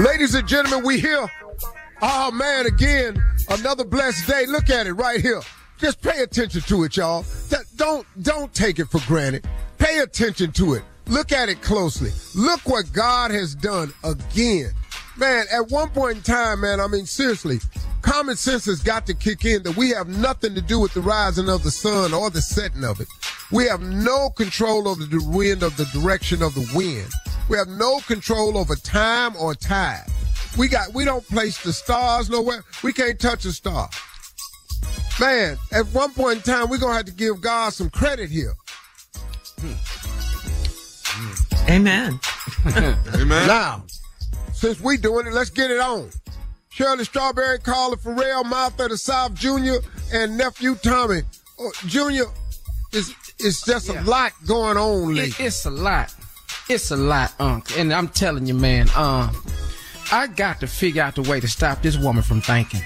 Ladies and gentlemen, we here. Oh man, again, another blessed day. Look at it right here. Just pay attention to it, y'all. Don't don't take it for granted. Pay attention to it. Look at it closely. Look what God has done again. Man, at one point in time, man, I mean, seriously, common sense has got to kick in that we have nothing to do with the rising of the sun or the setting of it. We have no control over the wind of the direction of the wind. We have no control over time or tide. We got we don't place the stars nowhere. We can't touch a star. Man, at one point in time, we're gonna have to give God some credit here. Hmm. Amen. Amen. Now, since we doing it, let's get it on. Shirley Strawberry, Carla Ferrell, Martha the South Jr., and nephew Tommy oh, Jr. It's it's just a lot going on lately. It, it's a lot. It's a lot, Unc. And I'm telling you, man, um, I got to figure out the way to stop this woman from thinking.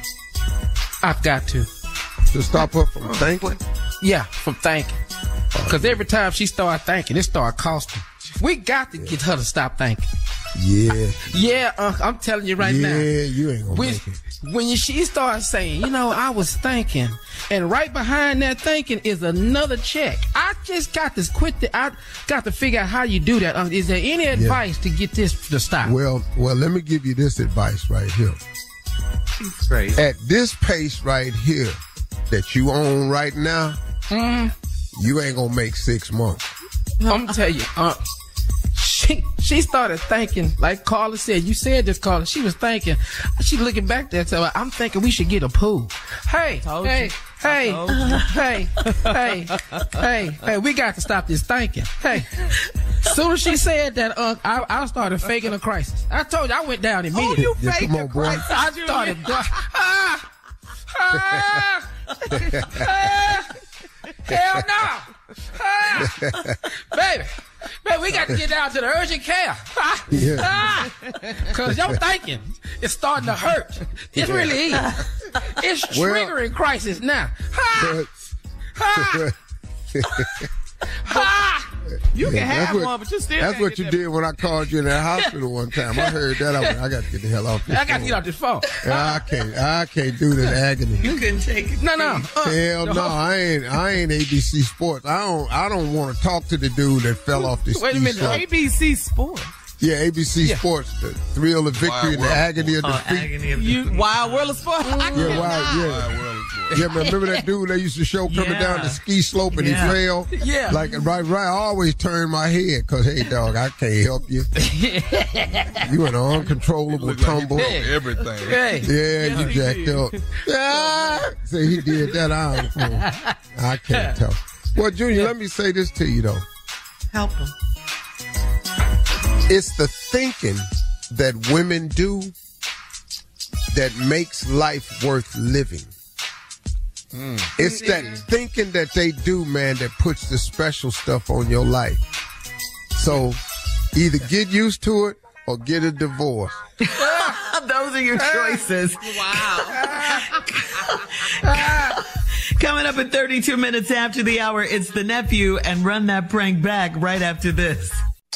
I've got to. To stop her from thinking? Yeah, from thinking. Because every time she start thinking, it start costing. We got to get her to stop thinking. Yeah. Yeah, Unc, I'm telling you right yeah, now. Yeah, you ain't gonna When, make it. when she starts saying, you know, I was thinking, and right behind that thinking is another check. I just got to quit. The, I got to figure out how you do that. Unc. Is there any advice to get this to stop? Well, well, let me give you this advice right here. Great. At this pace right here that you own right now, Mm, you ain't gonna make six months. I'm tell you, uh, she she started thinking, like Carla said. You said this, Carla. She was thinking. She looking back there, so I'm thinking we should get a pool. Hey, Told hey, you. Hey, hey, hey, hey, hey. We got to stop this thinking. Hey. Soon as she said that, uh, I, I started faking a crisis. I told you I went down immediately. you Yeah, faked come a crisis, I started. Ah, ah, ah, hell no, ah, baby. Man, we got to get down to the urgent care. Ah, Yeah. ah, Cause your thinking is starting to hurt. It really is. It's Well- triggering crisis now. But- ah, ah. You can Yeah, that's have what- one, but you still That's what you that- did when I called you in that hospital one time. I heard that. I, went, I got to get the hell off this I got to get off this phone. I can't. I can't do this agony. You couldn't take it. No, no. uh, Hell no, whole- I ain't. I ain't ABC Sports. I don't. I don't want to talk to the dude that fell off this. Wait a minute, slope. ABC Sports. Yeah, ABC Yeah. Sports. The thrill of victory and the agony of Uh, defeat. agony of you, Wide World of Sport. I Yeah, cannot. wow, yeah. Yeah, man, remember that dude they used to show coming Yeah. down the ski slope and Yeah. he fell? Yeah. Like, right, right. I always turn my head because, hey, dog, I can't help you. you in an uncontrollable tumble. Everything. Hey. Yeah, you jacked up. Ah! Say he did that. I don't know. I can't tell. Well, Junior, let me say this to you though. Help him. It's the thinking that women do that makes life worth living. Hmm. It's that mm-hmm. thinking that they do, man, that puts the special stuff on your life. So either get used to it or get a divorce. Those are your choices. Wow. Coming up in 32 minutes after the hour, it's the nephew and run that prank back right after this.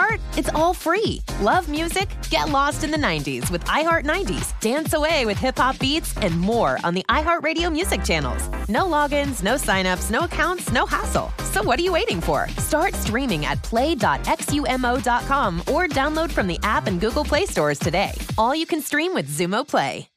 part? It's all free. Love music? Get lost in the 90s with iHeart 90s, dance away with hip hop beats, and more on the iHeartRadio music channels. No logins, no signups, no accounts, no hassle. So what are you waiting for? Start streaming at play.xumo.com or download from the app and Google Play stores today. All you can stream with Xumo Play.